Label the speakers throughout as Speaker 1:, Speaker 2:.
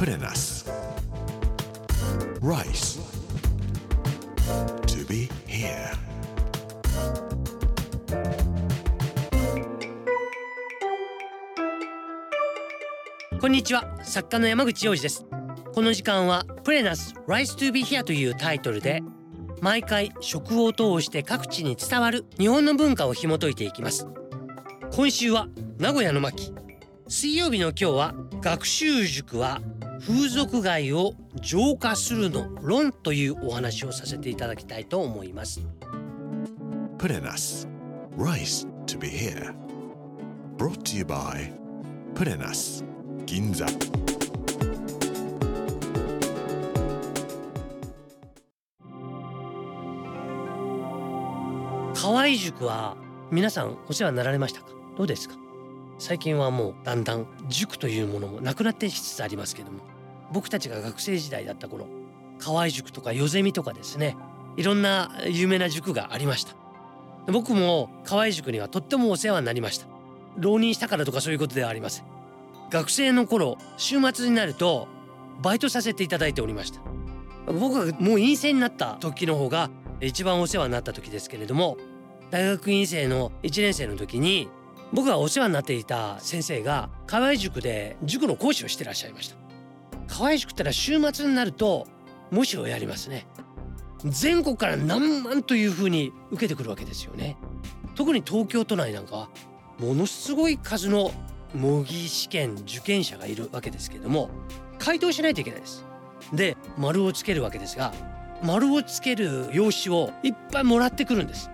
Speaker 1: Put in us Rice. To be here.
Speaker 2: こんにちは作家の山口洋二ですこの時間はプレナス Rise to be here というタイトルで毎回食を通して各地に伝わる日本の文化を紐解いていきます今週は名古屋の巻水曜日の今日は学習塾は風俗街を浄化するの論というお話をさせていただきたいと思います。
Speaker 1: Us Rice to be here. Brought to you by us 銀座
Speaker 2: 河合塾は皆さんお世話になられましたか？どうですか？最近はもうだんだん塾というものもなくなってきつつありますけども僕たちが学生時代だった頃河合塾とかよゼミとかですねいろんな有名な塾がありました。僕も河合塾にはとってもお世話になりました。浪人したからとかそういうことではありません。学生の頃週末になるとバイトさせていただいておりました。僕がもう院生になった時の方が一番お世話になった時ですけれども大学院生の1年生の時に僕がお世話になっていた先生が河合塾で塾の講師をしてらっしゃいました。河合塾ってのは週末になると模試をやりますね。全国から何万というふうに受けてくるわけですよね。特に東京都内なんかはものすごい数の模擬試験受験者がいるわけですけれども回答しないといけないです。で丸をつけるわけですが丸をつける用紙をいっぱいもらってくるんです。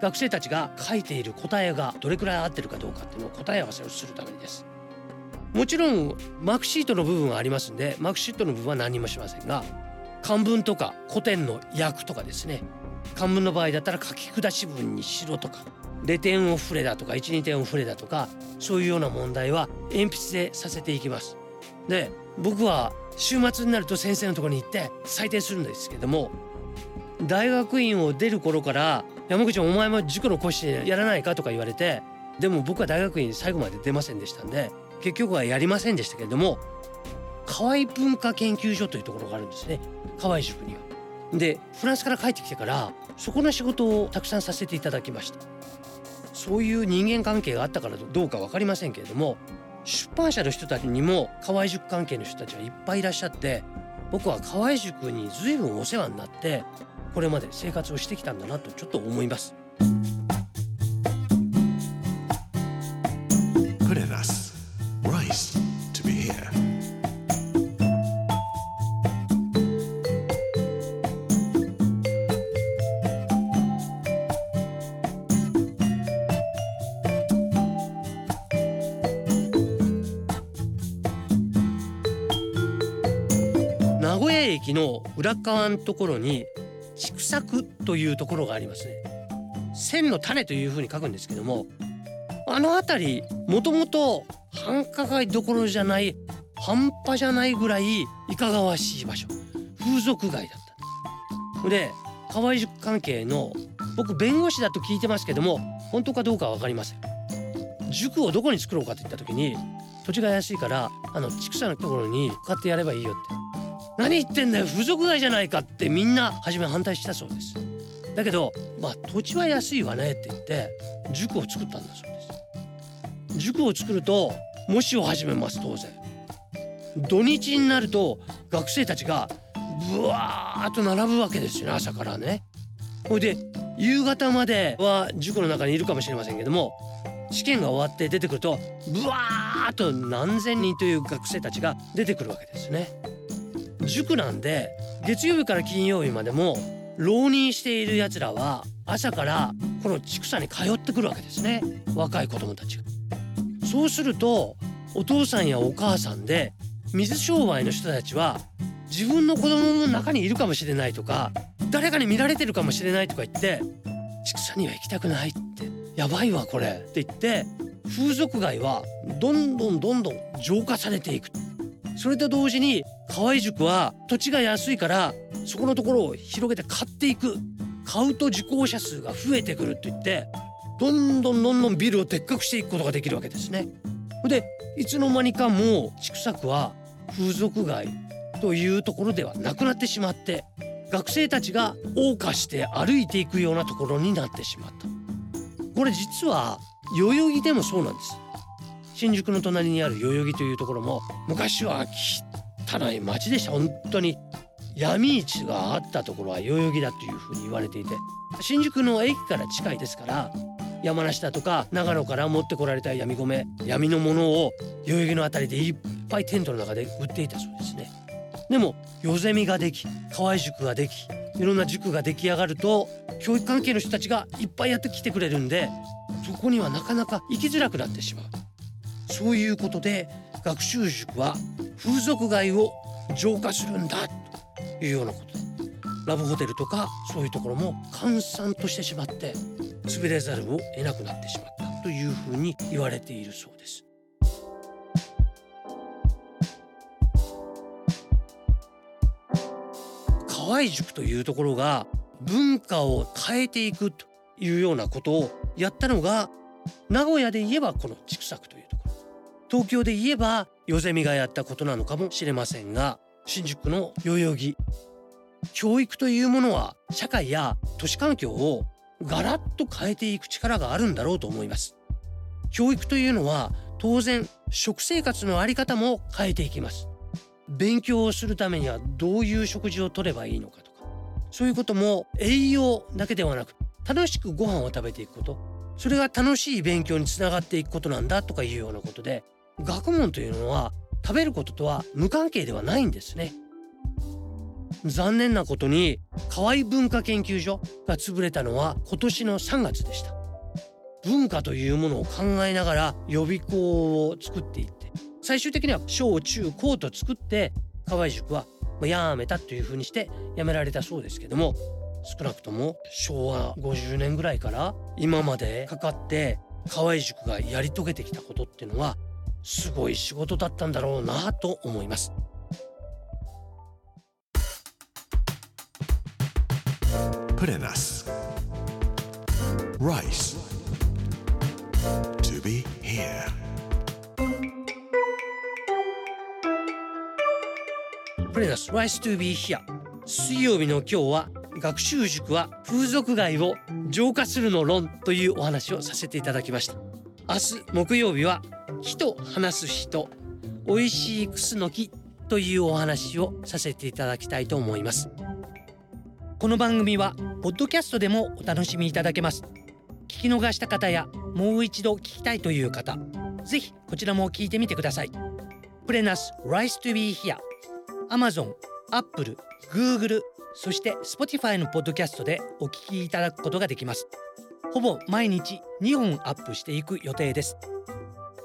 Speaker 2: 学生たちが書いている答えがどれくらい合ってるかどうかっていうのを答え合わせをするためにです。もちろんマークシートの部分はありますんでマークシートの部分は何もしませんが漢文とか古典の訳とかですね。漢文の場合だったら書き下し文にしろとか0点を振れだとか12点を振れだとかそういうような問題は鉛筆でさせていきます。で僕は週末になると先生のところに行って採点するんですけども大学院を出る頃から山口お前も塾の講師やらないかとか言われてでも僕は大学院最後まで出ませんでしたんで結局はやりませんでしたけれども河合文化研究所というところがあるんですね河合塾には。でフランスから帰ってきてからそこの仕事をたくさんさせていただきましたそういう人間関係があったからどうか分かりませんけれども出版社の人たちにも河合塾関係の人たちはいっぱいいらっしゃって僕は河合塾に随分お世話になってこれまで生活をしてきたんだなとちょっと思います。名古屋駅の裏側のところに畜作というところがありますね。千の種というふうに書くんですけどもあの辺りもともと繁華街どころじゃない半端じゃないぐらいいかがわしい場所。風俗街だったんです。で河合塾関係の僕弁護士だと聞いてますけども本当かどうかは分かりません。塾をどこに作ろうかって言った時に土地が安いからあの畜産のところに買ってやればいいよって。何言ってんだよ風俗街じゃないかってみんな初め反対したそうです。だけどまあ土地は安いわねって言って塾を作ったんだそうです。塾を作ると模試を始めます当然。土日になると学生たちがブワーッと並ぶわけですよね朝からね。ほいで夕方までは塾の中にいるかもしれませんけども試験が終わって出てくるとブワーッと何千人という学生たちが出てくるわけですね。塾なんで月曜日から金曜日までも浪人しているやつらは朝からこの畜産に通ってくるわけですね。若い子供たちが。そうするとお父さんやお母さんで水商売の人たちは自分の子供も中にいるかもしれないとか誰かに見られてるかもしれないとか言って畜産には行きたくないって。やばいわこれ。って言って風俗街はどんどんどんどん浄化されていく。それと同時に河合塾は土地が安いからそこのところを広げて買っていく買うと受講者数が増えてくるって言ってどんどんどんどんビルをでっかくしていくことができるわけですね。でいつの間にかもう畜作は風俗街というところではなくなってしまって学生たちが謳歌して歩いていくようなところになってしまったこれ実は代々木でもそうなんです新宿の隣にある代々木というところも昔は汚い街でした本当に闇市があったところは代々木だというふうに言われていて新宿の駅から近いですから山梨だとか長野から持ってこられた闇米闇のものを代々木の辺りでいっぱいテントの中で売っていたそうですね。でも夜ゼミができ河合塾ができいろんな塾が出来上がると教育関係の人たちがいっぱいやってきてくれるんでそこにはなかなか行きづらくなってしまう。そういうことで学習塾は風俗街を浄化するんだというようなこと。ラブホテルとかそういうところも閑散としてしまって潰れざるを得なくなってしまったというふうに言われているそうです。河合塾というところが文化を変えていくというようなことをやったのが名古屋で言えばこの畜作という。東京で言えばヨゼミがやったことなのかもしれませんが新宿の代々木。教育というものは社会や都市環境をガラッと変えていく力があるんだろうと思います。教育というのは当然食生活のあり方も変えていきます。勉強をするためにはどういう食事をとればいいのかとかそういうことも栄養だけではなく楽しくご飯を食べていくこと。それが楽しい勉強につながっていくことなんだとかいうようなことで学問というのは食べることとは無関係ではないんですね。残念なことに河合文化研究所が潰れたのは今年の3月でした。文化というものを考えながら予備校を作っていって最終的には小中高と作って河合塾はやめたというふうにしてやめられたそうですけども少なくとも昭和50年ぐらいから今までかかって河合塾がやり遂げてきたことっていうのはすごい仕事だったんだろうなと思います。
Speaker 1: put in us. Rice. To be here.
Speaker 2: プレナス Rice to be here 水曜日の今日は学習塾は風俗街を浄化するの論というお話をさせていただきました明日木曜日は人話す人美味しいクスノキというお話をさせていただきたいと思います。この番組はポッドキャストでもお楽しみいただけます。聞き逃した方やもう一度聞きたいという方ぜひこちらも聞いてみてください。プレナス Rise to be here Amazon、Apple、Google そして Spotify のポッドキャストでお聞きいただくことができます。ほぼ毎日2本アップしていく予定です。